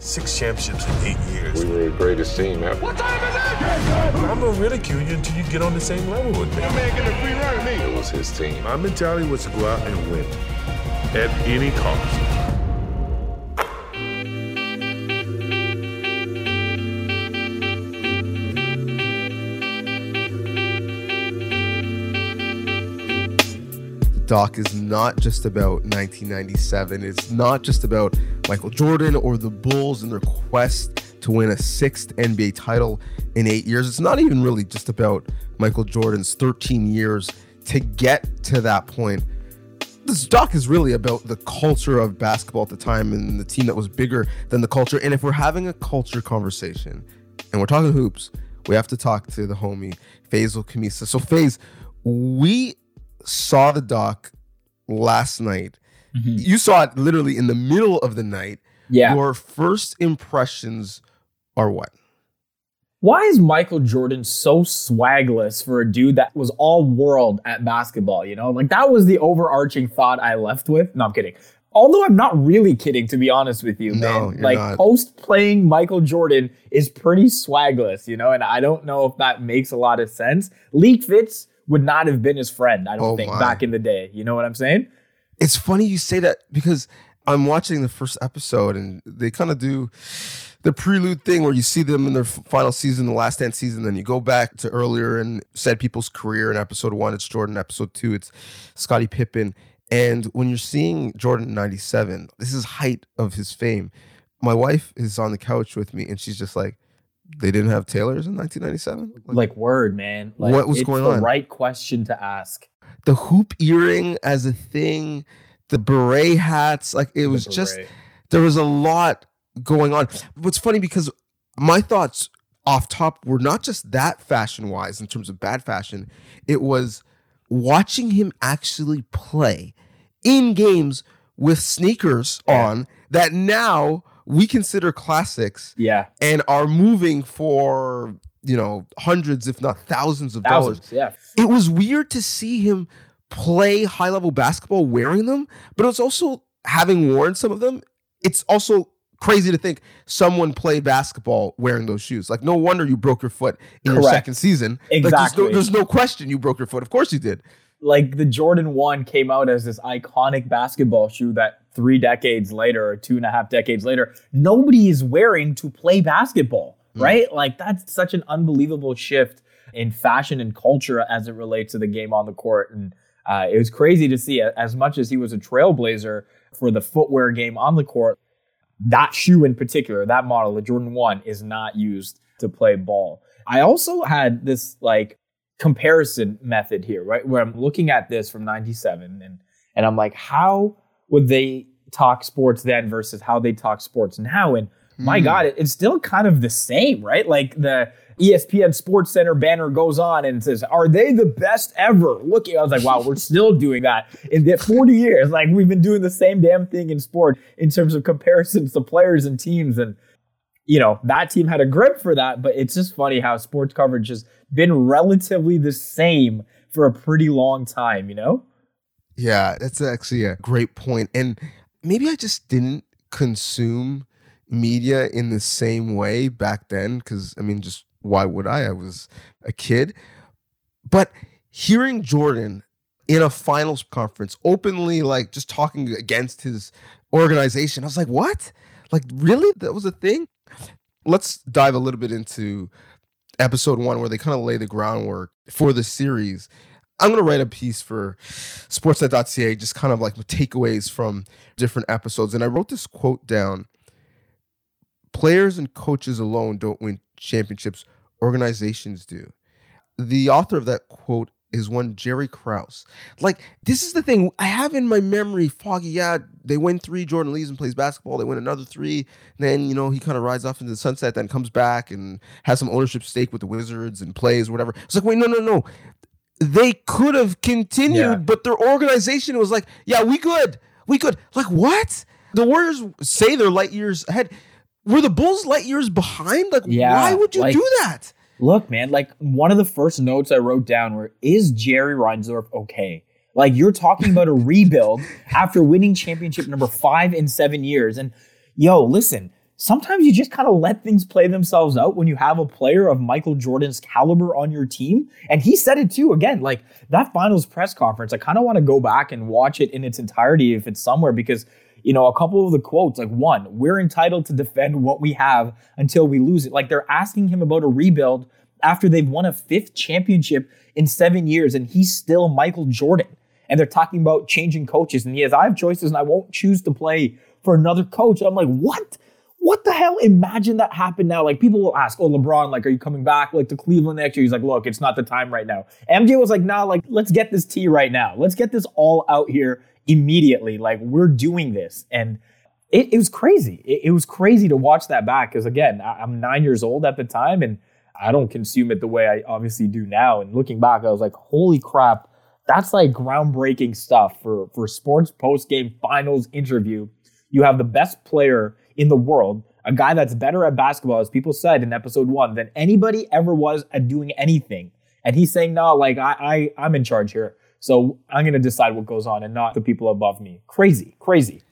Six championships in eight years. We were the greatest team ever. What time is it? I'm gonna ridicule you until you get on the same level with me. That man getting a free run at me. It was his team. My mentality was to go out and win at any cost. doc is not just about 1997. It's not just about Michael Jordan or the Bulls and their quest to win a sixth NBA title in eight years. It's not even really just about Michael Jordan's 13 years to get to that point. This doc is really about the culture of basketball at the time and the team that was bigger than the culture. And if we're having a culture conversation and we're talking hoops, we have to talk to the homie Faizal Khamisa. So, Faze, we saw the doc last night. Mm-hmm. You saw it literally in the middle of the night. Yeah. Your first impressions are what? Why is Michael Jordan so swagless for a dude that was all world at basketball? You know, like that was the overarching thought I left with. No, I'm kidding. Although I'm not really kidding, to be honest with you, no, man. like post playing Michael Jordan is pretty swagless, you know, and I don't know if that makes a lot of sense. Leak Fitz would not have been his friend, I don't Oh think, my. back in the day. You know what I'm saying? It's funny you say that because I'm watching the first episode and they kind of do the prelude thing where you see them in their final season, the last dance season, then you go back to earlier and said people's career in episode one, it's Jordan, episode two, it's Scottie Pippen. And when you're seeing Jordan in 97, this is height of his fame. My wife is on the couch with me and she's just like, they didn't have Taylors in 1997? Like word, man. Like, What was it's going on? right question to ask. the hoop earring as a thing, the beret hats, like it was just there was a lot going on. What's funny because my thoughts off top were not just that fashion wise in terms of bad fashion, it was watching him actually play in games with sneakers on that now we consider classics Yeah. and are moving for you know hundreds if not thousands of dollars Yeah. it was weird to see him play high level basketball wearing them, but it's also having worn some of them. It's also crazy to think someone played basketball wearing those shoes. Like, no wonder you broke your foot in your second season. Like, there's, Exactly. no, there's no question you broke your foot. Of course you did. Like the Jordan 1 came out as this iconic basketball shoe that three decades later or two and a half decades later, nobody is wearing to play basketball, right? Like that's such an unbelievable shift in fashion and culture as it relates to the game on the court. And uh, it was crazy to see as much as he was a trailblazer for the footwear game on the court, that shoe in particular, that model, the Jordan 1, is not used to play ball. I also had this like comparison method here, right? Where I'm looking at this from 97 and and I'm like, how would they talk sports then versus how they talk sports now? And my Hmm. God, it, it's still kind of the same, right? Like the ESPN Sports Center banner goes on and says, Are they the best ever? Looking, I was like, wow, we're still doing that in the 40 years. Like we've been doing the same damn thing in sport in terms of comparisons to players and teams. And you know, that team had a grip for that, but it's just funny how sports coverage has been relatively the same for a pretty long time, you know? Yeah, that's actually a great point. And maybe I just didn't consume media in the same way back then because I mean, just why would I? I was a kid. But hearing Jordan in a finals conference openly, like just talking against his organization, I was like, what? Like, really? That was a thing? Let's dive a little bit into episode one where they kind of lay the groundwork for the series. I'm going to write a piece for sportsnet.ca, just kind of like takeaways from different episodes. And I wrote this quote down Players and coaches alone don't win championships, organizations do. The author of that quote is one Jerry Krause. Like, this is the thing I have in my memory foggy. Yeah, they win three, Jordan leaves and plays basketball. They win another three. Then, you know, he kind of rides off into the sunset, then comes back and has some ownership stake with the Wizards and plays, whatever. It's like, wait, no, no, no. They could have continued, Yeah. but their organization was like, yeah, we good. We good. Like, what? The Warriors say they're light years ahead. Were the Bulls light years behind? Like, Yeah, why would you like- do that? Look, man, like one of the first notes I wrote down were is Jerry Reinsdorf okay? Like you're talking about a rebuild after winning championship number five in seven years. And yo, listen, sometimes you just kind of let things play themselves out when you have a player of Michael Jordan's caliber on your team. And he said it too. Again, like that finals press conference, I kind of want to go back and watch it in its entirety if it's somewhere because you know, a couple of the quotes, like one, we're entitled to defend what we have until we lose it. Like they're asking him about a rebuild after they've won a fifth championship in seven years, and he's still Michael Jordan. And they're talking about changing coaches, and he has, I have choices, and I won't choose to play for another coach. I'm like, what? What the hell? Imagine that happened now. Like people will ask, "Oh, LeBron, like, are you coming back like to Cleveland next year?" He's like, "Look, it's not the time right now." MJ was like, "Nah, like, let's get this tea right now. Let's get this all out here immediately. Like, we're doing this." And it, it was crazy. It, it, was crazy to watch that back because again, I, I'm nine years old at the time, and I don't consume it the way I obviously do now. And looking back, I was like, "Holy crap!" That's like groundbreaking stuff for for sports post game finals interview. You have the best player in the world, a guy that's better at basketball, as people said in episode one, than anybody ever was at doing anything. And he's saying, no, like I, I I'm in charge here. So I'm gonna decide what goes on and not the people above me. Crazy, crazy.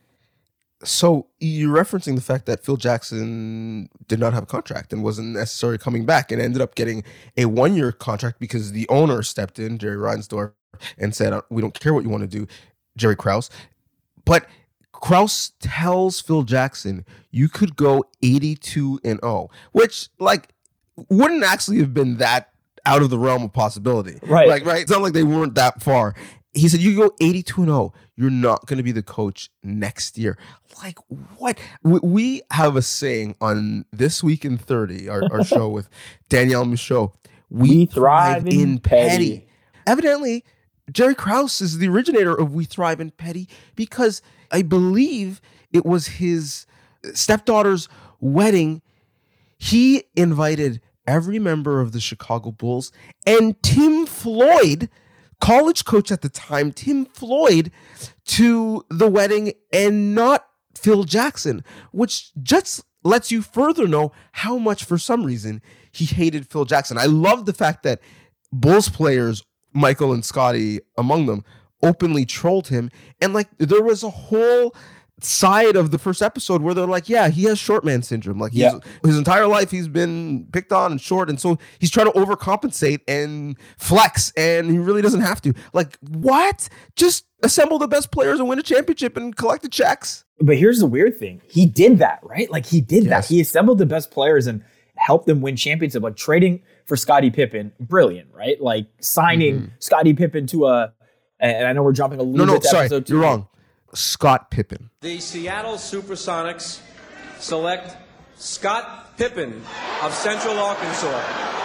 So you're referencing the fact that Phil Jackson did not have a contract and wasn't necessarily coming back and ended up getting a one-year contract because the owner stepped in, Jerry Reinsdorf, and said, uh, "We don't care what you want to do, Jerry Krause." But Krause tells Phil Jackson, you could go 82 and 0, which like wouldn't actually have been that out of the realm of possibility. Right. Like, right. It's not like they weren't that far. He said, you go 82 and 0. You're not going to be the coach next year. Like, what? We have a saying on This Week in 30, our, our show with Danielle Michaud. We, we thrive, thrive, in petty. petty. Evidently, Jerry Krause is the originator of We Thrive in Petty because I believe it was his stepdaughter's wedding. He invited every member of the Chicago Bulls and Tim Floyd, college coach at the time, Tim Floyd, to the wedding and not Phil Jackson, which just lets you further know how much, for some reason, he hated Phil Jackson. I love the fact that Bulls players Michael and Scottie among them openly trolled him and like there was a whole side of the first episode where they're like, yeah, he has short man syndrome. Like yeah. his entire life he's been picked on and short, and so he's trying to overcompensate and flex, and he really doesn't have to. Like what? Just assemble the best players and win a championship and collect the checks. But here's the weird thing: he did that, right? Like he did yes. that. He assembled the best players and helped them win championship. Like trading for Scottie Pippen, brilliant, right? Like signing mm-hmm. Scottie Pippen to a, and I know we're jumping a little no, bit. No, sorry, you're wrong. Scott Pippen. The Seattle Supersonics select Scott Pippen of Central Arkansas.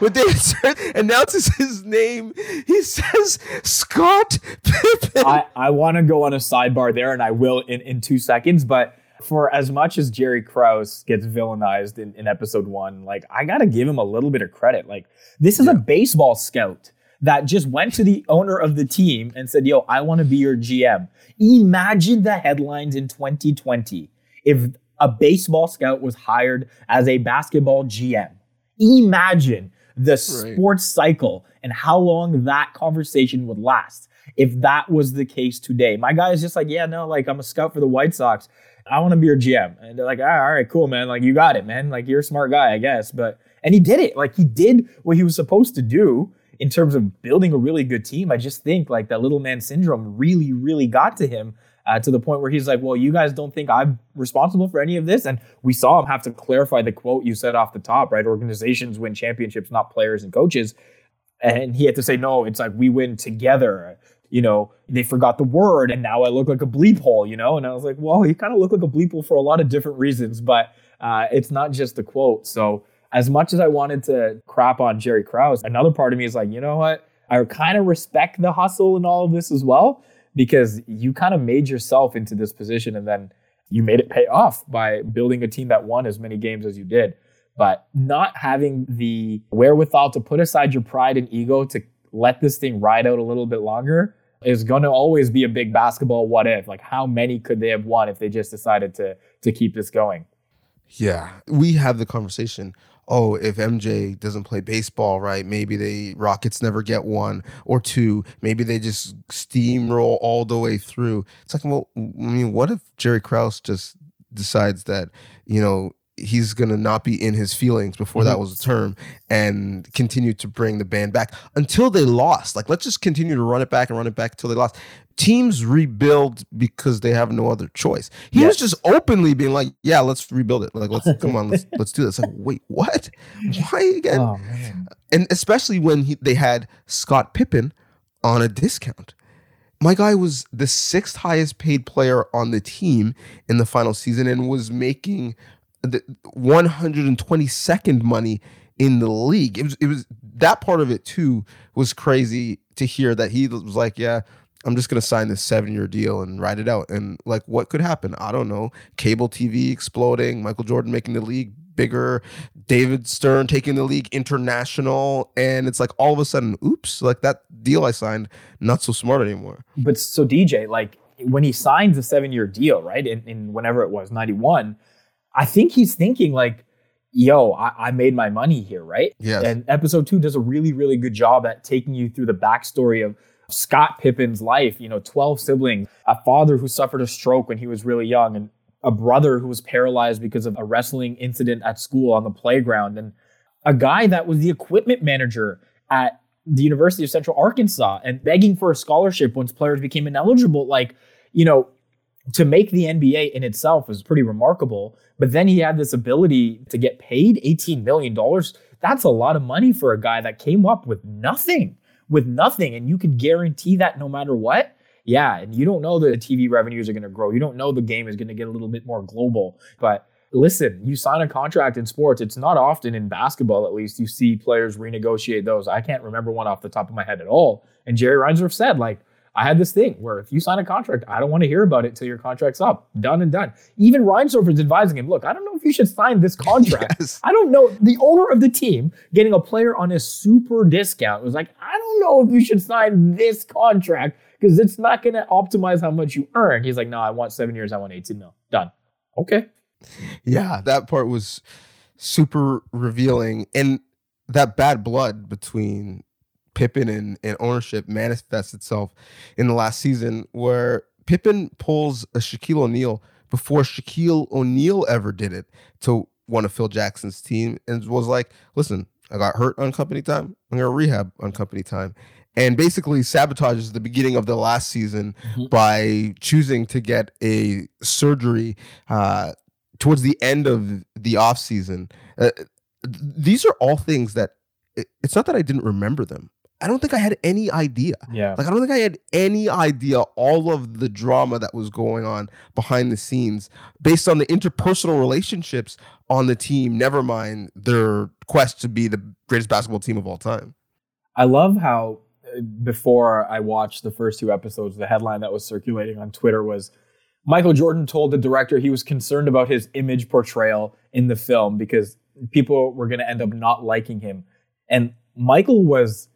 When David Stern announces his name, he says Scott Pippen. I, I want to go on a sidebar there, and I will in, in two seconds, but for as much as Jerry Krause gets villainized in, in episode one, like I gotta give him a little bit of credit. Like this is yeah. a baseball scout that just went to the owner of the team and said, Yo, I want to be your GM. Imagine the headlines in 2020 if a baseball scout was hired as a basketball GM. Imagine the right. sports cycle and how long that conversation would last if that was the case today. My guy is just like, yeah, no, like I'm a scout for the White Sox. I want to be your GM. And they're like, ah, all right, cool, man. Like, you got it, man. Like, you're a smart guy, I guess. But, and he did it. Like, he did what he was supposed to do in terms of building a really good team. I just think, like, that little man syndrome really, really got to him uh, to the point where he's like, well, you guys don't think I'm responsible for any of this? And we saw him have to clarify the quote you said off the top, right? Organizations win championships, not players and coaches. And he had to say, no, it's like we win together you know, they forgot the word and now I look like a bleep hole, you know? And I was like, well, you kind of look like a bleep hole for a lot of different reasons, but uh, it's not just the quote. So as much as I wanted to crap on Jerry Krause, another part of me is like, you know what? I kind of respect the hustle and all of this as well, because you kind of made yourself into this position and then you made it pay off by building a team that won as many games as you did. But not having the wherewithal to put aside your pride and ego to let this thing ride out a little bit longer is going to always be a big basketball what if. Like how many could they have won if they just decided to to keep this going? Yeah, we have the conversation. Oh, if MJ doesn't play baseball right, maybe the Rockets never get one or two. Maybe they just steamroll all the way through. It's like, well, I mean, what if Jerry Krause just decides that you know he's gonna not be in his feelings before that mm-hmm. was a term and continue to bring the band back until they lost. Like let's just continue to run it back and run it back until they lost. Teams rebuild because they have no other choice. He was just openly being like, "Yeah, let's rebuild it. Like, let's come on, let's let's do this." Like, wait, what? Why again? Oh and especially when he, they had Scott Pippen on a discount. My guy was the sixth highest paid player on the team in the final season and was making the 122nd money in the league. It was it was that part of it too was crazy to hear that he was like, yeah, I'm just gonna sign this seven year deal and ride it out. And like, what could happen? I don't know. Cable TV exploding, Michael Jordan making the league bigger, David Stern taking the league international, and it's like all of a sudden, oops, like that deal I signed, not so smart anymore. But so DJ, like when he signs a seven year deal, right? In, in whenever it was, 91, I think he's thinking like, yo, I, I made my money here, right? Yes. And episode two does a really, really good job at taking you through the backstory of Scott Pippen's life, you know, 12 siblings, a father who suffered a stroke when he was really young, and a brother who was paralyzed because of a wrestling incident at school on the playground, and a guy that was the equipment manager at the University of Central Arkansas and begging for a scholarship once players became ineligible. Like, you know, to make the NBA in itself was pretty remarkable. But then he had this ability to get paid $18 million. That's a lot of money for a guy that came up with nothing, with nothing. And you can guarantee that no matter what. Yeah. And you don't know that the TV revenues are going to grow. You don't know the game is going to get a little bit more global. But listen, you sign a contract in sports. It's not often in basketball, at least, you see players renegotiate those. I can't remember one off the top of my head at all. And Jerry Reinsdorf said, like, I had this thing where if you sign a contract, I don't want to hear about it till your contract's up, done and done. Even Reinsdorf is advising him, look, I don't know if you should sign this contract. Yes. I don't know. The owner of the team getting a player on a super discount was like, I don't know if you should sign this contract because it's not going to optimize how much you earn. He's like, no, I want seven years. I want 18 mil. Done. Okay. Yeah, that part was super revealing. And that bad blood between Pippen and, and ownership manifests itself in the last season where Pippen pulls a Shaquille O'Neal before Shaquille O'Neal ever did it to one of Phil Jackson's team and was like, listen, I got hurt on company time. I'm gonna rehab on company time. And basically sabotages the beginning of the last season Mhm. by choosing to get a surgery uh, towards the end of the off season. Uh, these are all things that it- it's not that I didn't remember them. I don't think I had any idea. Yeah. Like I don't think I had any idea all of the drama that was going on behind the scenes based on the interpersonal relationships on the team, never mind their quest to be the greatest basketball team of all time. I love how uh, before I watched the first two episodes, the headline that was circulating on Twitter was Michael Jordan told the director he was concerned about his image portrayal in the film because people were going to end up not liking him. And Michael was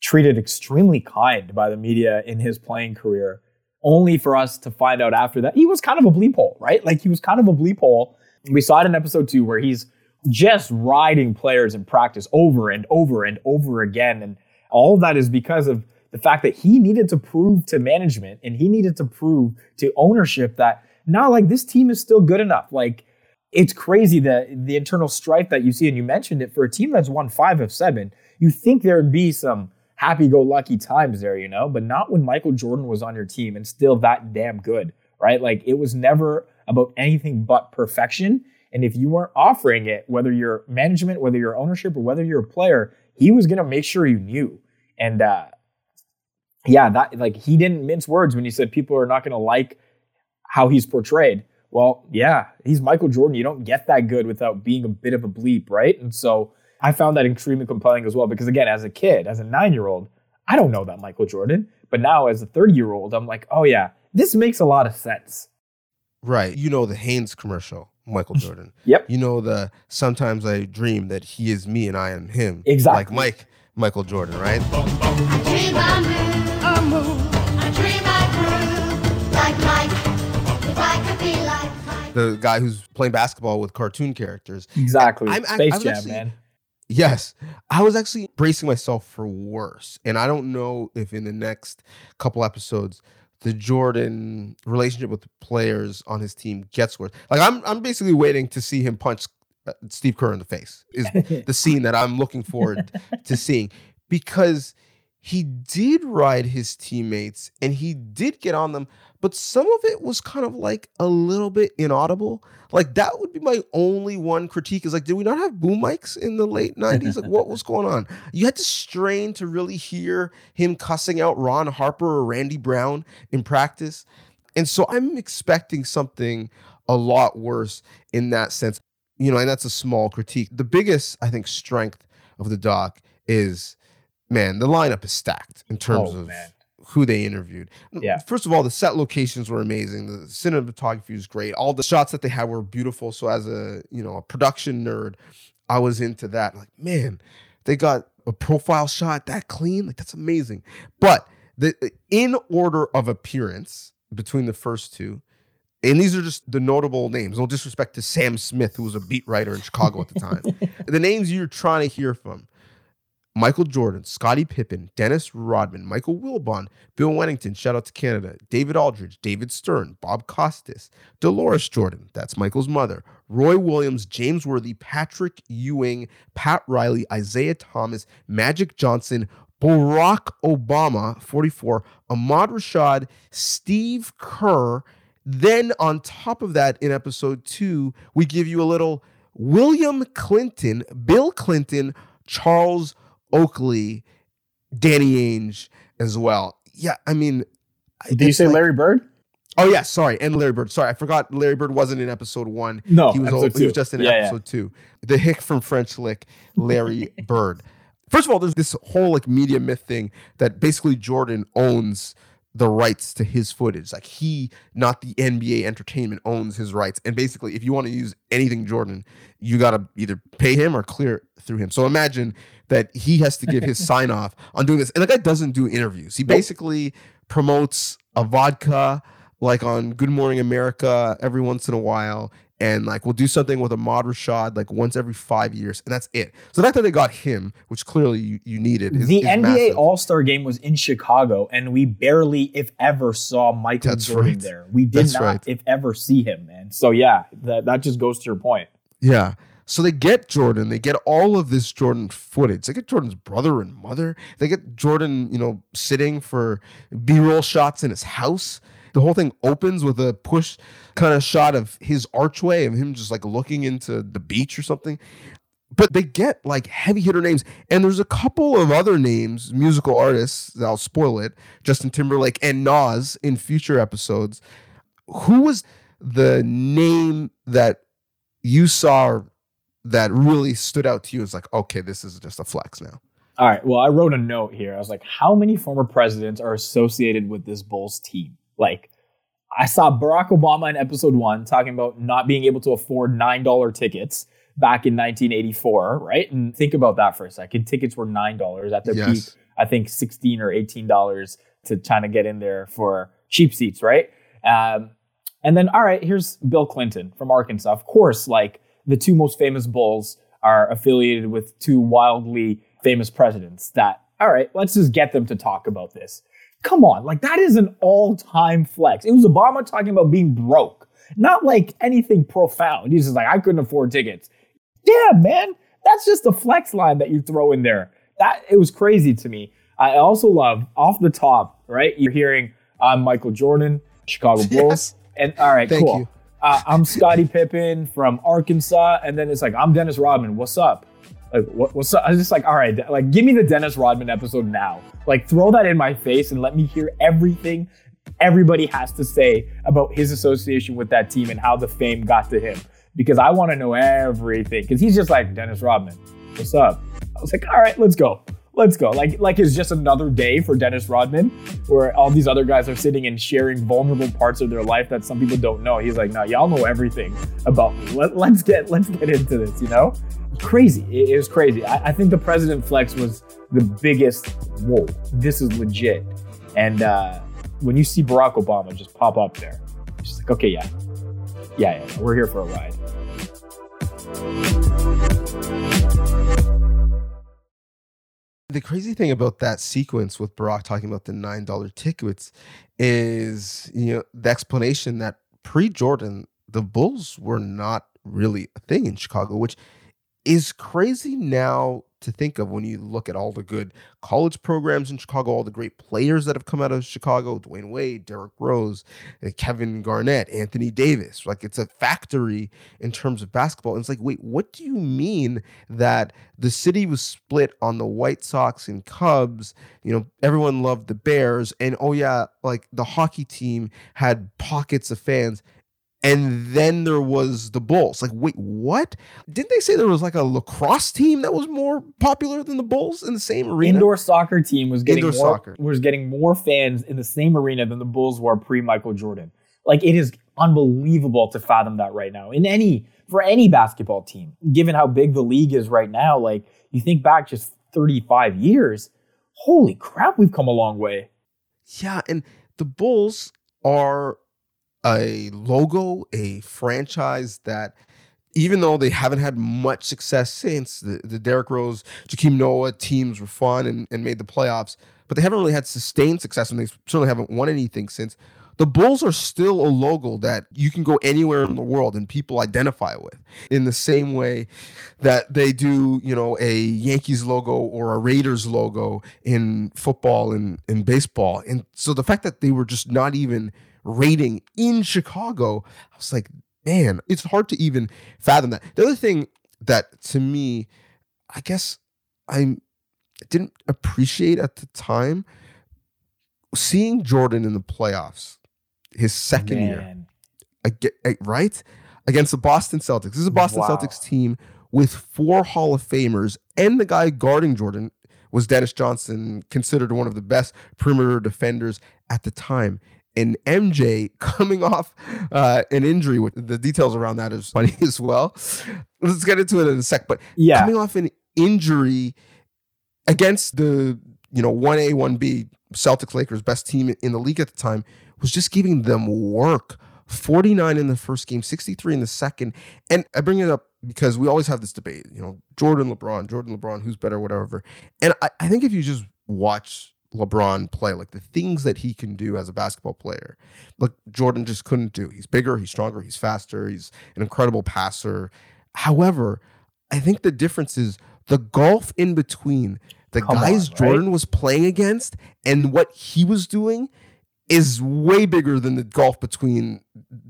treated extremely kind by the media in his playing career, only for us to find out after that he was kind of a bleep hole, right? Like he was kind of a bleep hole. We saw it in episode two where he's just riding players in practice over and over and over again. And all that is because of the fact that he needed to prove to management and he needed to prove to ownership that now, like, this team is still good enough. Like, it's crazy that the internal strife that you see, and you mentioned it for a team that's won five of seven, you think there'd be some happy go lucky times there, you know, but not when Michael Jordan was on your team and still that damn good, right? Like, it was never about anything but perfection. And if you weren't offering it, whether you're management, whether you're ownership, or whether you're a player, he was gonna make sure you knew. And uh, yeah, that like he didn't mince words when he said people are not gonna like how he's portrayed. Well, yeah, he's Michael Jordan. You don't get that good without being a bit of a bleep, right? And so I found that extremely compelling as well because again, as a kid, as a nine-year-old, I don't know that Michael Jordan, but now as a 30-year-old, I'm like, oh yeah, this makes a lot of sense. Right. You know the Hanes commercial, Michael Jordan. Yep. You know the sometimes I dream that he is me and I am him. Exactly. Like Mike, Michael Jordan, right? I dream I move, I move. I dream I groove like Mike. If I could be like Mike. The guy who's playing basketball with cartoon characters. Exactly. I'm- I- I Space was Jam, actually- man. Yes. I was actually bracing myself for worse. And I don't know if in the next couple episodes the Jordan relationship with the players on his team gets worse. Like I'm I'm basically waiting to see him punch uh, Steve Kerr in the face. Is the scene that I'm looking forward to seeing because he did ride his teammates and he did get on them, but some of it was kind of like a little bit inaudible. Like that would be my only one critique is like, did we not have boom mics in the late 90s? Like what was going on? You had to strain to really hear him cussing out Ron Harper or Randy Brown in practice. And so I'm expecting something a lot worse in that sense. You know, and that's a small critique. The biggest, I think, strength of the doc is man, the lineup is stacked in oh, terms Oh, of man. who they interviewed. Yeah. First of all, the set locations were amazing. The cinematography was great. All the shots that they had were beautiful. So as a, you know, a production nerd, I was into that. Like, man, they got a profile shot that clean. Like that's amazing. But the in order of appearance between the first two, and these are just the notable names. No disrespect to Sam Smith, who was a beat writer in Chicago at the time. the names you're trying to hear from Michael Jordan, Scottie Pippen, Dennis Rodman, Michael Wilbon, Bill Wennington, shout out to Canada, David Aldridge, David Stern, Bob Costas, Deloris Jordan, that's Michael's mother, Roy Williams, James Worthy, Patrick Ewing, Pat Riley, Isiah Thomas, Magic Johnson, Barack Obama, 44, Ahmad Rashad, Steve Kerr. Then on top of that, in episode two, we give you a little William Clinton, Bill Clinton, Charles Oakley, Danny Ainge as well. Yeah, I mean, Did you say like- Larry Bird? Oh yeah, sorry, and Larry Bird. Sorry, I forgot Larry Bird wasn't in episode one. No, he was. al- he was just in Yeah, yeah. episode two. The hick from French Lick, Larry Bird. First of all, there's this whole like media myth thing that basically Jordan owns the rights to his footage. Like he, not the NBA Entertainment, owns his rights. And basically, if you want to use anything Jordan, you got to either pay him or clear it through him. So imagine that he has to give his sign off on doing this. And the guy doesn't do interviews. He basically promotes a vodka like on Good Morning America every once in a while. And like we'll do something with Ahmad Rashad like once every five years, and that's it. So the fact that they got him, which clearly you, you needed, is, the is NBA. All Star game was in Chicago, and we barely, if ever, saw Michael That's Jordan right. there. We did That's not, right. if ever, see him, man. So yeah, that that just goes to your point. Yeah. So they get Jordan, they get all of this Jordan footage. They get Jordan's brother and mother. They get Jordan, you know, sitting for B-roll shots in his house. The whole thing opens with a push kind of shot of his archway of him just like looking into the beach or something. But they get like heavy hitter names. And there's a couple of other names, musical artists, I'll spoil it, Justin Timberlake and Nas in future episodes. Who was the name that you saw that really stood out to you as like, okay, this is just a flex now. All right. Well, I wrote a note here. I was like, how many former presidents are associated with this Bulls team? Like, I saw Barack Obama in episode one talking about not being able to afford $9 tickets back in 1984, right? And think about that for a second. Tickets were $9 at their Yes. peak, I think 16 or $18 to trying to get in there for cheap seats, right? Um, and then, all right, here's Bill Clinton from Arkansas. Of course, like the two most famous Bulls are affiliated with two wildly famous presidents. That, all right, let's just get them to talk about this. Come on, like that is an all time flex. It was Obama talking about being broke, not like anything profound. He's just like, I couldn't afford tickets. Damn, man, that's just a flex line that you throw in there. That it was crazy to me. I also love off the top, right? You're hearing I'm Michael Jordan, Chicago Bulls. Yes. And all right, Thank cool. Uh, I'm Scottie Pippen from Arkansas, and then it's like I'm Dennis Rodman. What's up? Like what, what's up? I was just like, all right, like give me the Dennis Rodman episode now. Like throw that in my face and let me hear everything everybody has to say about his association with that team and how the fame got to him. Because I want to know everything. Because he's just like Dennis Rodman. What's up? I was like, all right, let's go. Let's go. Like, like it's just another day for Dennis Rodman, where all these other guys are sitting and sharing vulnerable parts of their life that some people don't know. He's like, no, y'all know everything about me. Let, let's get let's get into this. You know, crazy. It, it was crazy. I, I think the president flex was the biggest. Whoa, this is legit. And uh, when you see Barack Obama just pop up there, it's just like, okay, yeah, yeah, yeah, yeah, we're here for a ride. The crazy thing about that sequence with Barack talking about the nine dollar tickets is you know the explanation that pre Jordan the Bulls were not really a thing in Chicago, which is crazy now to think of when you look at all the good college programs in Chicago, all the great players that have come out of Chicago, Dwyane Wade, Derrick Rose, Kevin Garnett, Anthony Davis. Like it's a factory in terms of basketball. And it's like, wait, what do you mean that the city was split on the White Sox and Cubs? You know, everyone loved the Bears. And oh, yeah, like the hockey team had pockets of fans and then there was the Bulls. Like, wait, what? Didn't they say there was like a lacrosse team that was more popular than the Bulls in the same arena? Indoor soccer team was getting Indoor more, soccer. was getting more fans in the same arena than the Bulls were pre Michael Jordan. Like it is unbelievable to fathom that right now in any for any basketball team, given how big the league is right now. Like you think back just 35 years, holy crap, we've come a long way. Yeah, and the Bulls are a logo, a franchise that even though they haven't had much success since the, the Derrick Rose, Joakim Noah teams were fun and, and made the playoffs, but they haven't really had sustained success and they certainly haven't won anything since. The Bulls are still a logo that you can go anywhere in the world and people identify with in the same way that they do, you know, a Yankees logo or a Raiders logo in football and in baseball. And so the fact that they were just not even rating in Chicago, I was like, man, it's hard to even fathom that. The other thing that to me, I guess I didn't appreciate at the time, seeing Jordan in the playoffs, his second year, Man. ag- ag- eh, right? Against the Boston Celtics. This is a Boston Wow. Celtics team with four Hall of Famers, and the guy guarding Jordan was Dennis Johnson, considered one of the best perimeter defenders at the time. And MJ coming off uh, an injury, with the details around that is funny as well. Let's get into it in a sec. But Yeah. coming off an injury against the you know 1A 1B Celtics Lakers best team in the league at the time was just giving them work 49 in the first game 63 in the second and I bring it up because we always have this debate you know Jordan LeBron Jordan LeBron who's better whatever and I, I think if you just watch LeBron play like the things that he can do as a basketball player. Like Jordan just couldn't do he's bigger he's stronger he's faster he's an incredible passer. However I think the difference is the golf in between the Come guys on, right? Jordan was playing against and what he was doing is way bigger than the golf between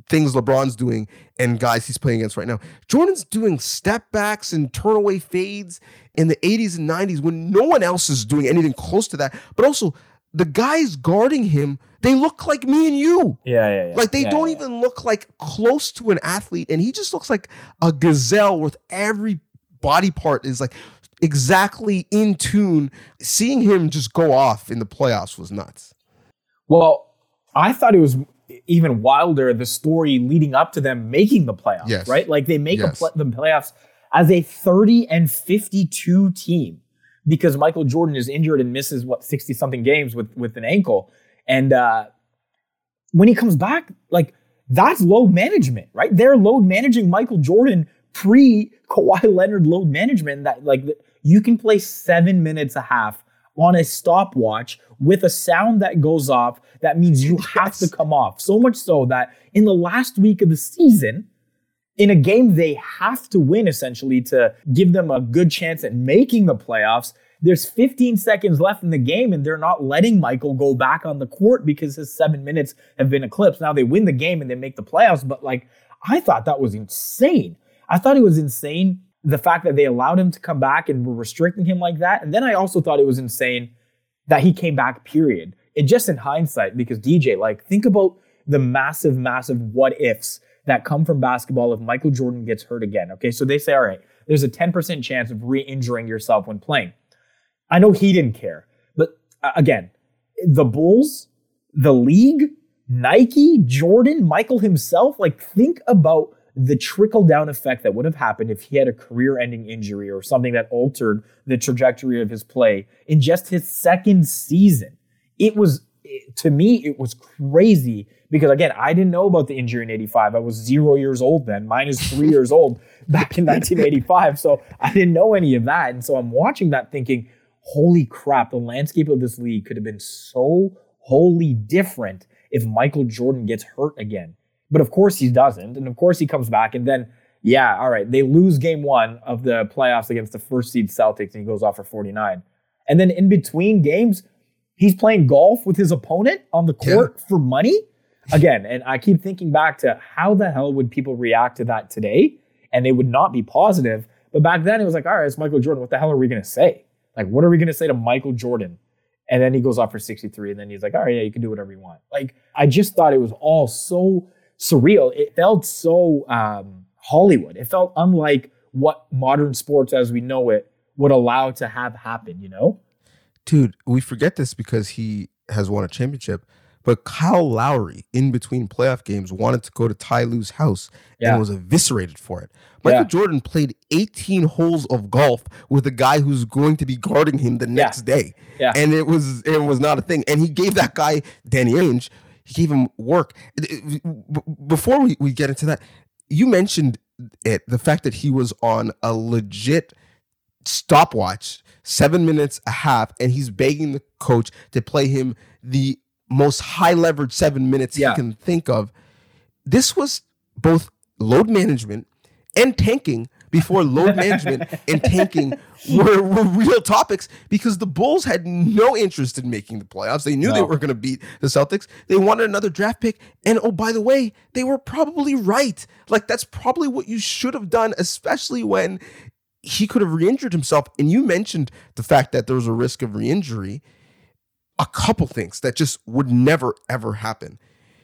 things LeBron's doing and guys he's playing against right now. Jordan's doing step backs and turnaway fades in the 80s and 90s when no one else is doing anything close to that. But also, the guys guarding him, they look like me and you. Yeah, yeah, yeah. Like they Yeah, don't yeah. even look like close to an athlete, and he just looks like a gazelle with every body part is like exactly in tune. Seeing him just go off in the playoffs was nuts. Well, I thought it was even wilder the story leading up to them making the playoffs, Yes. right? Like they make a Yes. pl- the playoffs as a 30 and 52 team because Michael Jordan is injured and misses what 60 something games with with an ankle. And uh when he comes back, like that's load management, right? They're load managing Michael Jordan pre Kawhi Leonard load management. That like you can play seven minutes a half on a stopwatch with a sound that goes off. That means you have to come off. So much so that in the last week of the season, in a game they have to win essentially to give them a good chance at making the playoffs. There's 15 seconds left in the game, and they're not letting Michael go back on the court because his seven minutes have been eclipsed. Now they win the game and they make the playoffs, but like I thought that was insane. I thought it was insane the fact that they allowed him to come back and were restricting him like that. And then I also thought it was insane that he came back, period. And just in hindsight, because DJ, like, think about the massive, massive what ifs that come from basketball if Michael Jordan gets hurt again. Okay, so they say, all right, there's a 10% chance of re injuring yourself when playing. I know he didn't care, but uh, again, the Bulls, the league, Nike, Jordan, Michael himself, like, think about the trickle down effect that would have happened if he had a career ending injury or something that altered the trajectory of his play in just his second season. It was, to me, it was crazy because, again, I didn't know about the injury in 85. I was zero years old then, minus three years old back in 1985. So I didn't know any of that. And so I'm watching that thinking, holy crap, the landscape of this league could have been so wholly different if Michael Jordan gets hurt again. But of course he doesn't. And of course he comes back. And then, yeah, all right, they lose game one of the playoffs against the first seed Celtics and he goes off for 49. And then in between games, he's playing golf with his opponent on the court for money. Again, and I keep thinking back to how the hell would people react to that today? And they would not be positive. But back then it was like, all right, it's Michael Jordan. What the hell are we going to say? Like, what are we going to say to Michael Jordan? And then he goes off for 63. And then he's like, all right, yeah, you can do whatever you want. Like, I just thought it was all so surreal. It felt so um, Hollywood. It felt unlike what modern sports as we know it would allow to have happen, you know? Dude, we forget this because he has won a championship. But Kyle Lowry, in between playoff games, wanted to go to Ty Lue's house Yeah. and was eviscerated for it. Michael Yeah. Jordan played 18 holes of golf with a guy who's going to be guarding him the next day. Yeah. And it was it was not a thing. And he gave that guy, Danny Ainge, gave him work. It- it- b- Before we, we get into that, you mentioned it, the fact that he was on a legit stopwatch, seven minutes a half, and he's begging the coach to play him the most high leverage seven minutes Yeah. he can think of. This was both load management and tanking before load management and tanking were, were real topics because the Bulls had no interest in making the playoffs. They knew they were going to beat the Celtics. They wanted another draft pick. And oh, by the way, they were probably right. Like, that's probably what you should have done, especially when he could have re-injured himself. And you mentioned the fact that there was a risk of re-injury. A couple things that just would never ever happen.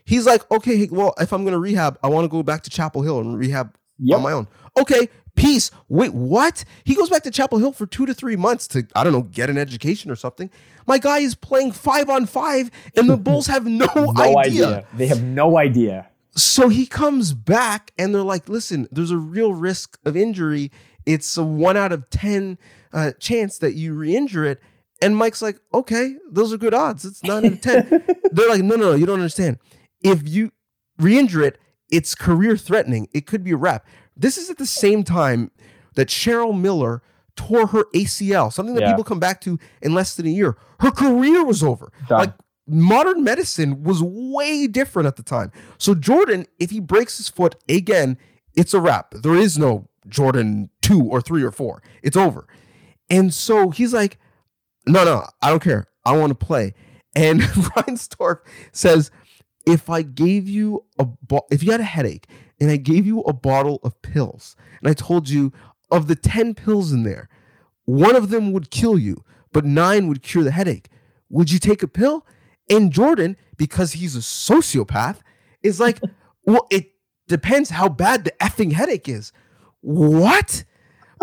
He's like, okay, well, if I'm going to rehab, I want to go back to Chapel Hill and rehab Yep. on my own. Okay, peace. Wait, what? He goes back to Chapel Hill for two to three months to, I don't know, get an education or something. My guy is playing five on five, and the Bulls have no, No idea. idea. They have no idea. So he comes back, and they're like, listen, there's a real risk of injury. It's a one out of 10 uh, chance that you re injure it. And Mike's like, okay, those are good odds. It's nine out of 10. they're like, no, no, no, you don't understand. If you re injure it, it's career threatening. It could be a wrap. This is at the same time that Cheryl Miller tore her ACL, something that Yeah. people come back to in less than a year. Her career was over. Done. Like modern medicine was way different at the time. So Jordan, if he breaks his foot again, it's a wrap. There is no Jordan 2 or 3 or 4. It's over. And so he's like, "No, no, I don't care. I want to play." And Reinsdorf says, "If I gave you a bo- if you had a headache and I gave you a bottle of pills and I told you of the 10 pills in there, one of them would kill you, but 9 would cure the headache. Would you take a pill?" And Jordan, because he's a sociopath, is like, "Well, it depends how bad the effing headache is." What?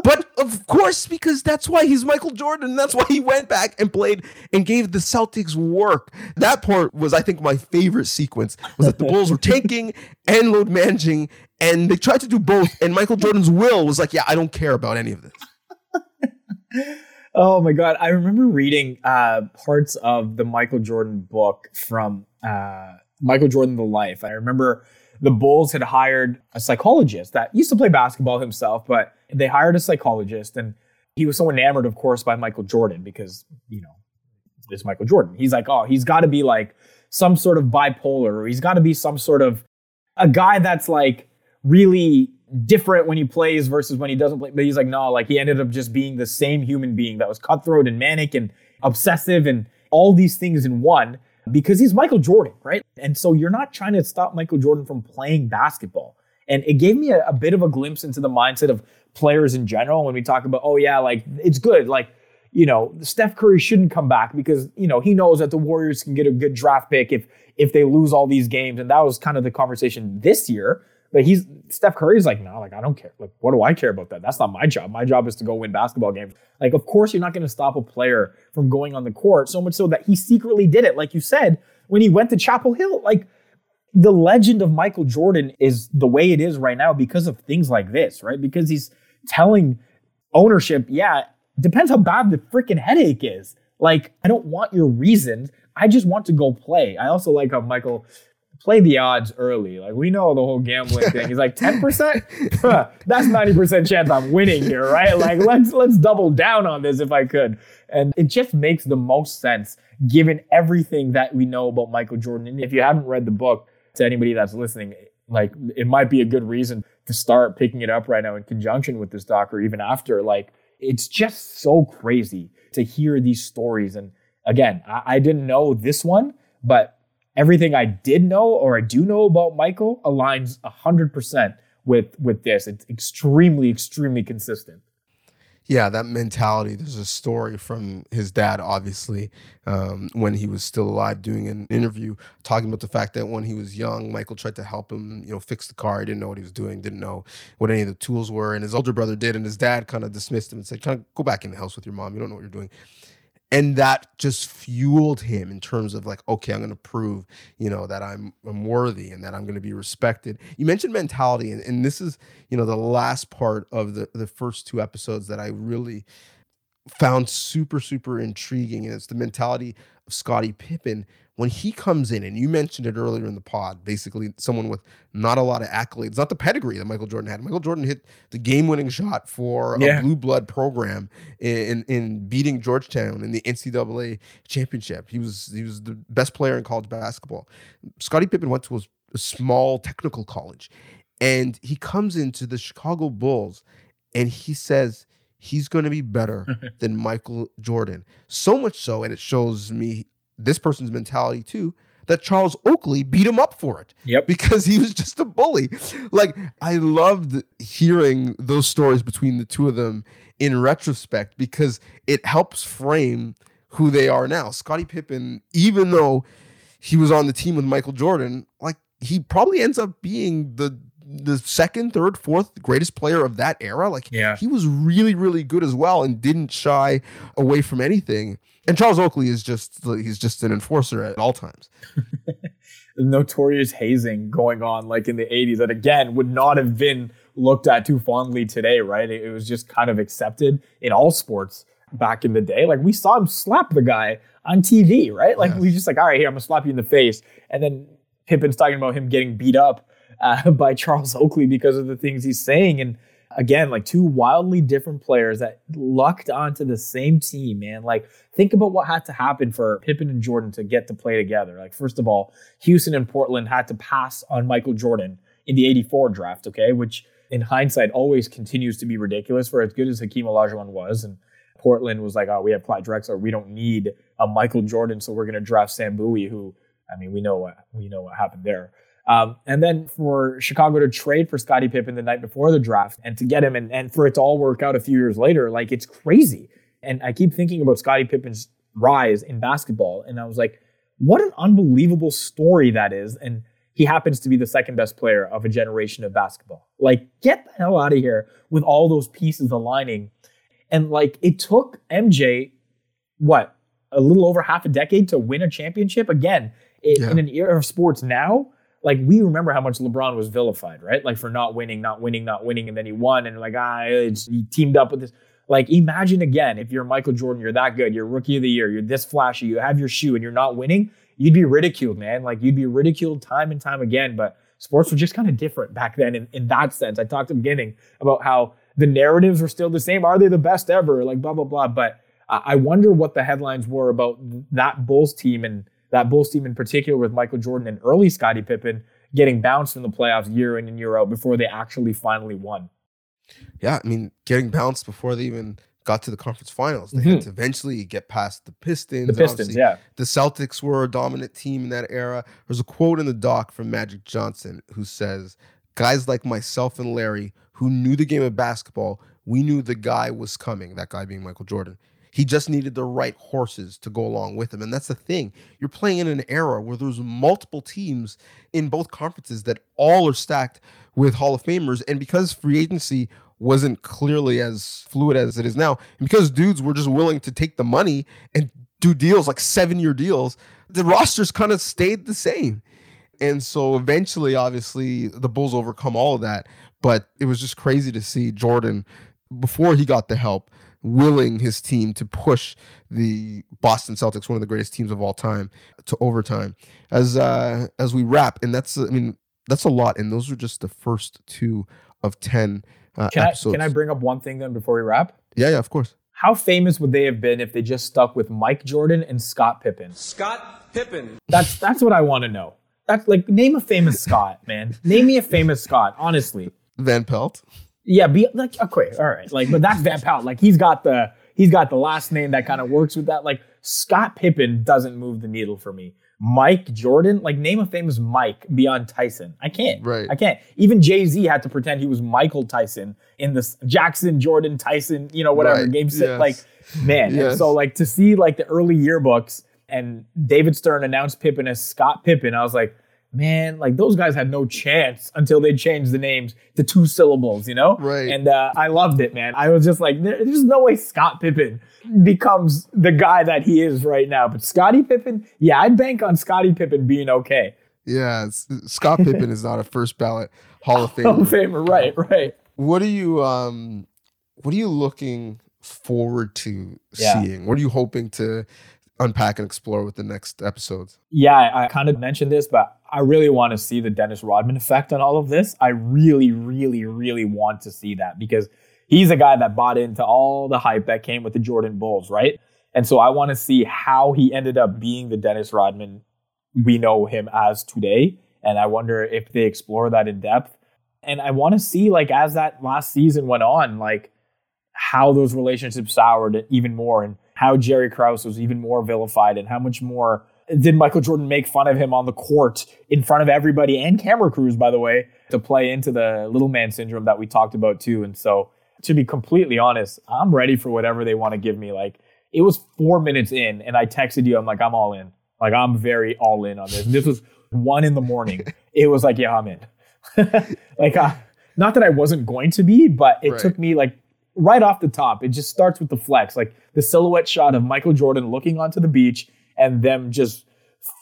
But of course, because that's why he's Michael Jordan. That's why he went back and played and gave the Celtics work. That part was, I think, my favorite sequence was that the Bulls were tanking and load managing, and they tried to do both. And Michael Jordan's will was like, "Yeah, I don't care about any of this." Oh my god! I remember reading uh, parts of the Michael Jordan book from uh, Michael Jordan: The Life. I remember the Bulls had hired a psychologist that used to play basketball himself, but they hired a psychologist, and he was so enamored, of course, by Michael Jordan because you know it's Michael Jordan. He's like, oh, he's got to be like some sort of bipolar, or he's got to be some sort of a guy that's like really different when he plays versus when he doesn't play. But he's like, no, like he ended up just being the same human being that was cutthroat and manic and obsessive and all these things in one because he's Michael Jordan, right? And so you're not trying to stop Michael Jordan from playing basketball. And it gave me a, a bit of a glimpse into the mindset of players in general when we talk about, oh, yeah, like it's good. Like, you know, Steph Curry shouldn't come back because, you know, he knows that the Warriors can get a good draft pick if if they lose all these games. And that was kind of the conversation this year. But he's Steph Curry's like, no, like I don't care. Like, what do I care about that? That's not my job. My job is to go win basketball games. Like, of course, you're not going to stop a player from going on the court. So much so that he secretly did it, like you said, when he went to Chapel Hill. Like, the legend of Michael Jordan is the way it is right now because of things like this, right? Because he's telling ownership, yeah, depends how bad the freaking headache is. Like, I don't want your reasons. I just want to go play. I also like how Michael play the odds early. Like we know the whole gambling thing. He's like 10%? That's 90% chance I'm winning here, right? Like let's let's double down on this if I could. And it just makes the most sense given everything that we know about Michael Jordan. And if you haven't read the book, to anybody that's listening, like it might be a good reason to start picking it up right now in conjunction with this doc or even after. Like it's just so crazy to hear these stories. And again, I, I didn't know this one, but everything I did know or I do know about Michael aligns 100% with with this. It's extremely extremely consistent. Yeah, that mentality. There's a story from his dad, obviously, um, when he was still alive, doing an interview talking about the fact that when he was young, Michael tried to help him, you know, fix the car. He didn't know what he was doing, didn't know what any of the tools were, and his older brother did, and his dad kind of dismissed him and said, "Kind of go back in the house with your mom. You don't know what you're doing." And that just fueled him in terms of like okay i'm going to prove you know that i'm i'm worthy and that i'm going to be respected. You mentioned mentality and, and this is you know the last part of the the first two episodes that i really found super super intriguing and it's the mentality scottie pippen when he comes in, and you mentioned it earlier in the pod, basically someone with not a lot of accolades, not the pedigree that Michael Jordan had. Michael Jordan hit the game-winning shot for Yeah. a blue blood program in in beating Georgetown in the NCAA championship. He was he was the best player in college basketball. Scottie Pippen went to a, a small technical college, and he comes into the Chicago Bulls, and he says he's going to be better than Michael Jordan. So much so, and it shows me this person's mentality too, that Charles Oakley beat him up for it. Yep. Because he was just a bully. Like, I loved hearing those stories between the two of them in retrospect because it helps frame who they are now. Scottie Pippen, even though he was on the team with Michael Jordan, like he probably ends up being the the second, third, fourth greatest player of that era. Like Yeah. he was really, really good as well and didn't shy away from anything. And Charles Oakley is just he's just an enforcer at all times. notorious hazing going on like in the 80s that again would not have been looked at too fondly today right it, it was just kind of accepted in all sports back in the day like we saw him slap the guy on tv right like we just like all right here i'm gonna slap you in the face and then Pippen's talking about him getting beat up uh, by Charles Oakley because of the things he's saying. And again like two wildly different players that lucked onto the same team man. Like think about what had to happen for Pippen and Jordan to get to play together. Like first of all Houston and Portland had to pass on Michael Jordan in the 84 draft okay? Which in hindsight always continues to be ridiculous for as good as Hakeem Olajuwon was. And Portland was like oh we have Clyde Drexler. We don't need a Michael Jordan so we're going to draft Sam Bowie who I mean we know what we know what happened there um, and then for Chicago to trade for Scottie Pippen the night before the draft and to get him and, and for it to all work out a few years later, like it's crazy. And I keep thinking about Scottie Pippen's rise in basketball. And I was like, what an unbelievable story that is. And he happens to be the second best player of a generation of basketball. Like, get the hell out of here with all those pieces aligning. And like, it took MJ, what, a little over half a decade to win a championship? Again, i- Yeah. in an era of sports now, like we remember how much LeBron was vilified, right? Like for not winning, not winning, not winning, and then he won, and like ah, he teamed up with this. Like imagine again if you're Michael Jordan, you're that good, you're rookie of the year, you're this flashy, you have your shoe, and you're not winning, you'd be ridiculed, man. Like you'd be ridiculed time and time again. But sports were just kind of different back then in, in that sense. I talked at the beginning about how the narratives were still the same. Are they the best ever? Like blah blah blah. But I wonder what the headlines were about that Bulls team and that Bulls team in particular with Michael Jordan and early Scottie Pippen getting bounced in the playoffs year in and year out before they actually finally won. Yeah, I mean, getting bounced before they even got to the conference finals. They had mm-hmm. to eventually get past the Pistons. The Pistons, yeah. The Celtics were a dominant team in that era. There's a quote in the doc from Magic Johnson who says, Guys like myself and Larry, who knew the game of basketball, we knew the guy was coming, that guy being Michael Jordan. He just needed the right horses to go along with him. And that's the thing. You're playing in an era where there's multiple teams in both conferences that all are stacked with Hall of Famers. And because free agency wasn't clearly as fluid as it is now, and because dudes were just willing to take the money and do deals like seven year deals, the rosters kind of stayed the same. And so eventually, obviously, the Bulls overcome all of that. But it was just crazy to see Jordan before he got the help willing his team to push the Boston Celtics, one of the greatest teams of all time, to overtime. As uh, as we wrap, and that's I mean that's a lot, and those are just the first two of ten uh, Can I, episodes. can I bring up one thing then before we wrap? yeah, yeah, of course. How famous would they have been if they just stuck with Mike Jordan and Scott Pippen? Scott Pippen. That's that's what I want to know. That's like name a famous Scott, man. Name me a famous Scott, honestly. Van Pelt. Yeah, be like okay, all right. Like, but that's Van Pelt. Like he's got the he's got the last name that kind of works with that. Like Scott Pippen doesn't move the needle for me. Mike Jordan, like name a famous Mike beyond Tyson. I can't. Right. I can't. Even Jay Z had to pretend he was Michael Tyson in this Jackson Jordan Tyson, you know, whatever Right, game six. yes. Like, man. And Yes. so like to see like the early yearbooks and David Stern announced Pippen as Scott Pippen, I was like, man, like those guys had no chance until they changed the names to two syllables, you know? Right. And uh, I loved it, man. I was just like, there's no way Scott Pippen becomes the guy that he is right now. But Scottie Pippen, yeah, I'd bank on Scottie Pippen being okay. Yeah, Scott Pippen is not a first ballot Hall of Hall of Famer. Famer, right, right. What are you um what are you looking forward to Yeah. seeing? What are you hoping to unpack and explore with the next episodes? Yeah, I, kind of mentioned this, but I really want to see the Dennis Rodman effect on all of this. I really, really, really want to see that because he's a guy that bought into all the hype that came with the Jordan Bulls, right? And so I want to see how he ended up being the Dennis Rodman we know him as today. And I wonder if they explore that in depth. And I want to see, like, as that last season went on, like, how those relationships soured even more and how Jerry Krause was even more vilified and how much more did Michael Jordan make fun of him on the court in front of everybody and camera crews, by the way, to play into the little man syndrome that we talked about too. And so, to be completely honest, I'm ready for whatever they want to give me. Like, it was four minutes in, and I texted you, I'm like, I'm all in. Like, I'm very all in on this. This was one in the morning. it was like, yeah, I'm in. like, uh, not that I wasn't going to be, but it Right. took me like right off the top. It just starts with the flex, like the silhouette shot of Michael Jordan looking onto the beach and them just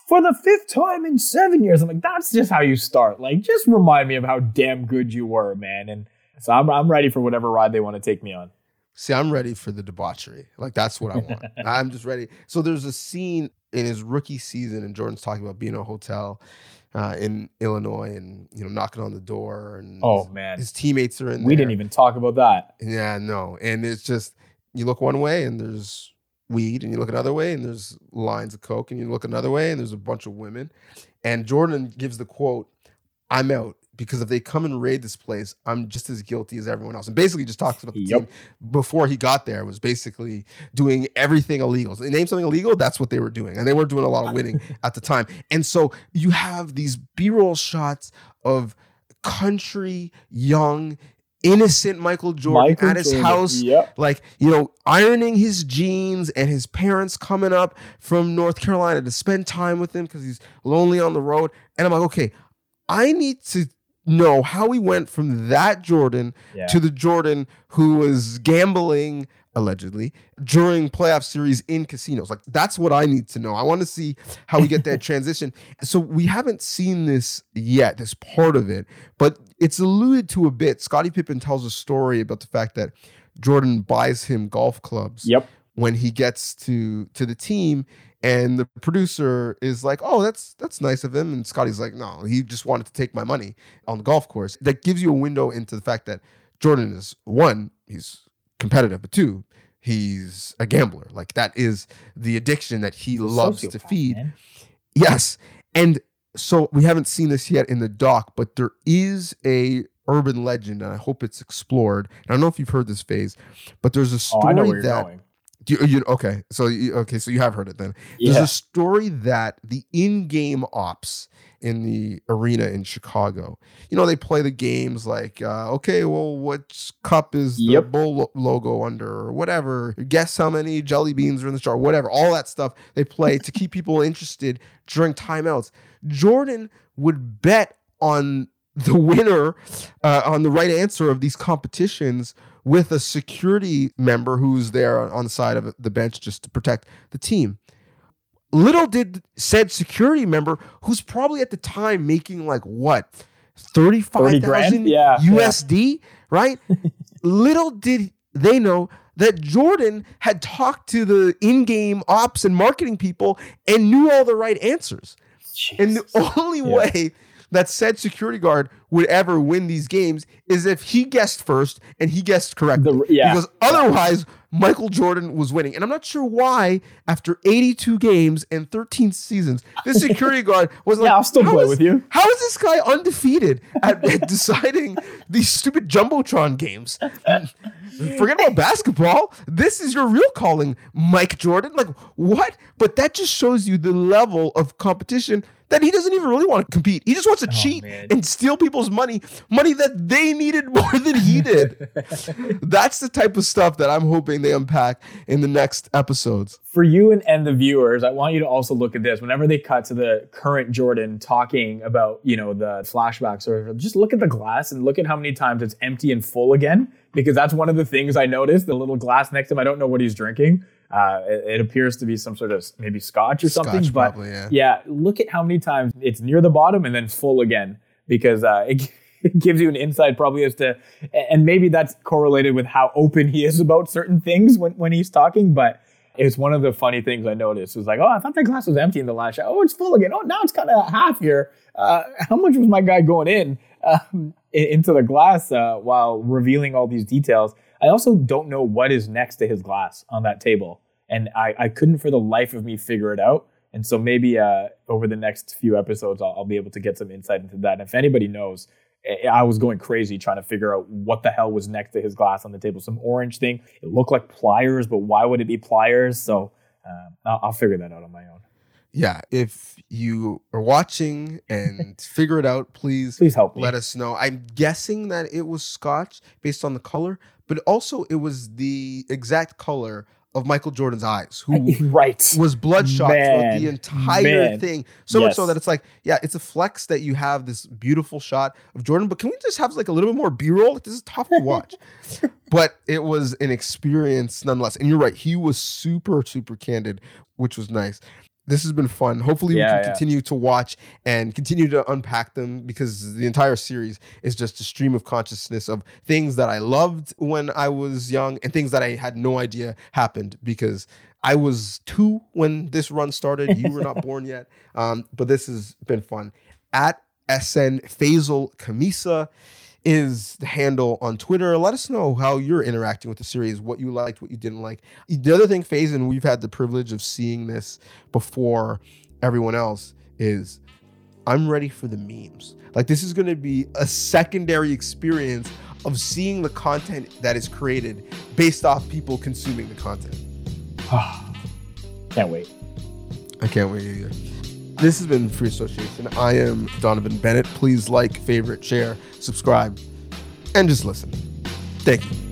for the fifth time in seven years. I'm like, that's just how you start. Like, just remind me of how damn good you were, man. And so I'm, I'm ready for whatever ride they want to take me on. See, I'm ready for the debauchery. Like that's what I want. I'm just ready. So there's a scene in his rookie season, and Jordan's talking about being in a hotel uh, in Illinois, and you know, knocking on the door, and Oh, his, man. his teammates are in. We there. didn't even talk about that. Yeah, no, and it's just you look one way and there's weed, and you look another way and there's lines of coke, and you look another way and there's a bunch of women, and Jordan gives the quote, "I'm out." Because if they come and raid this place, I'm just as guilty as everyone else. And basically, just talks about the Yep. team before he got there was basically doing everything illegal. So they named something illegal, that's what they were doing. And they weren't doing a lot of winning at the time. And so you have these B-roll shots of country, young, innocent Michael Jordan Michael at his Jordan, house. yep. Like, you know, ironing his jeans and his parents coming up from North Carolina to spend time with him because he's lonely on the road. And I'm like, okay, I need to know how he went from that Jordan Yeah. to the Jordan who was gambling allegedly during playoff series in casinos. Like that's what I need to know. I want to see how we get that transition. So we haven't seen this yet, this part of it, but it's alluded to a bit. Scottie Pippen tells a story about the fact that Jordan buys him golf clubs Yep. When he gets to to the team and the producer is like oh that's that's nice of him and scottie's like no he just wanted to take my money on the golf course that gives you a window into the fact that jordan is one he's competitive but two he's a gambler like that is the addiction that he loves to feed man. Yes. And so we haven't seen this yet in the doc, but there is a urban legend, and I hope it's explored. And I don't know if you've heard this phase, but there's a Oh, story I know where you're that you, you okay. So you, okay, so you have heard it then. There's a story that the in-game ops in the arena in Chicago, you know, they play the games like, uh, okay, well, what cup is the Yep. bull lo- logo under, or whatever? Guess how many jelly beans are in the jar, whatever. All that stuff they play to keep people interested during timeouts. Jordan would bet on the winner, uh, on the right answer of these competitions with a security member who's there on the side of the bench just to protect the team. Little did said security member, who's probably at the time making like what, 35,000 grand? Yeah, yeah. USD, right? Little did they know that Jordan had talked to the in-game ops and marketing people and knew all the right answers. And the only Yeah. way that said security guard would ever win these games is if he guessed first and he guessed correctly. The- yeah. Because otherwise, Michael Jordan was winning. And I'm not sure why, after 82 games and 13 seasons, this security guard was like, Yeah, I'll still play is- with you." How is this guy undefeated at, at deciding these stupid Jumbotron games? Forget about basketball. This is your real calling, Mike Jordan. Like, what? But that just shows you the level of competition that he doesn't even really want to compete. He just wants to oh, cheat Oh, man. and steal people's money, money that they needed more than he did. That's the type of stuff that I'm hoping they unpack in the next episodes. for you and, and the viewers, I want you to also look at this. Whenever they cut to the current Jordan talking about, you know, the flashbacks or just look at the glass and look at how many times it's empty and full again. Because that's one of the things I noticed. The little glass next to him, I don't know what he's drinking. Uh, it, it appears to be some sort of maybe scotch or something. Scotch, but probably, yeah. yeah. look at how many times it's near the bottom and then full again. Because uh, it, it gives you an insight probably as to, and maybe that's correlated with how open he is about certain things when, when he's talking. But it's one of the funny things I noticed. It was like, oh, I thought that glass was empty in the last shot. Oh, it's full again. Oh, now it's kind of half here. Uh, how much was my guy going in um, into the glass uh, while revealing all these details? I also don't know what is next to his glass on that table, and I, I couldn't for the life of me figure it out. And so maybe uh, over the next few episodes, I'll, I'll be able to get some insight into that. And if anybody knows, I- was going crazy trying to figure out what the hell was next to his glass on the table. Some orange thing. It looked like pliers, but why would it be pliers? So um, I'll, I'll figure that out on my own. Yeah, if you are watching and figure it out, please Please help me. let us know. I'm guessing that it was Scotch based on the color, but also it was the exact color of Michael Jordan's eyes, who right. was bloodshot throughout the entire man. thing. So much so that it's like, yeah, it's a flex that you have this beautiful shot of Jordan, but can we just have like a little bit more B-roll? This is tough to watch. but it was an experience nonetheless. And you're right, he was super, super candid, which was nice. This has been fun. Hopefully, we can yeah. continue to watch and continue to unpack them because the entire series is just a stream of consciousness of things that I loved when I was young and things that I had no idea happened because I was two when this run started. You were not born yet. Um, but this has been fun. At SN Faizal Khamisa is the handle on Twitter. Let us know how you're interacting with the series, what you liked, what you didn't like. The other thing, and we've had the privilege of seeing this before everyone else, is I'm ready for the memes. Like this is going to be a secondary experience of seeing the content that is created based off people consuming the content. Can't wait. I can't wait either. This has been Free Association. I am Donnovan Bennett. Please like, favorite, share, subscribe, and just listen. Thank you.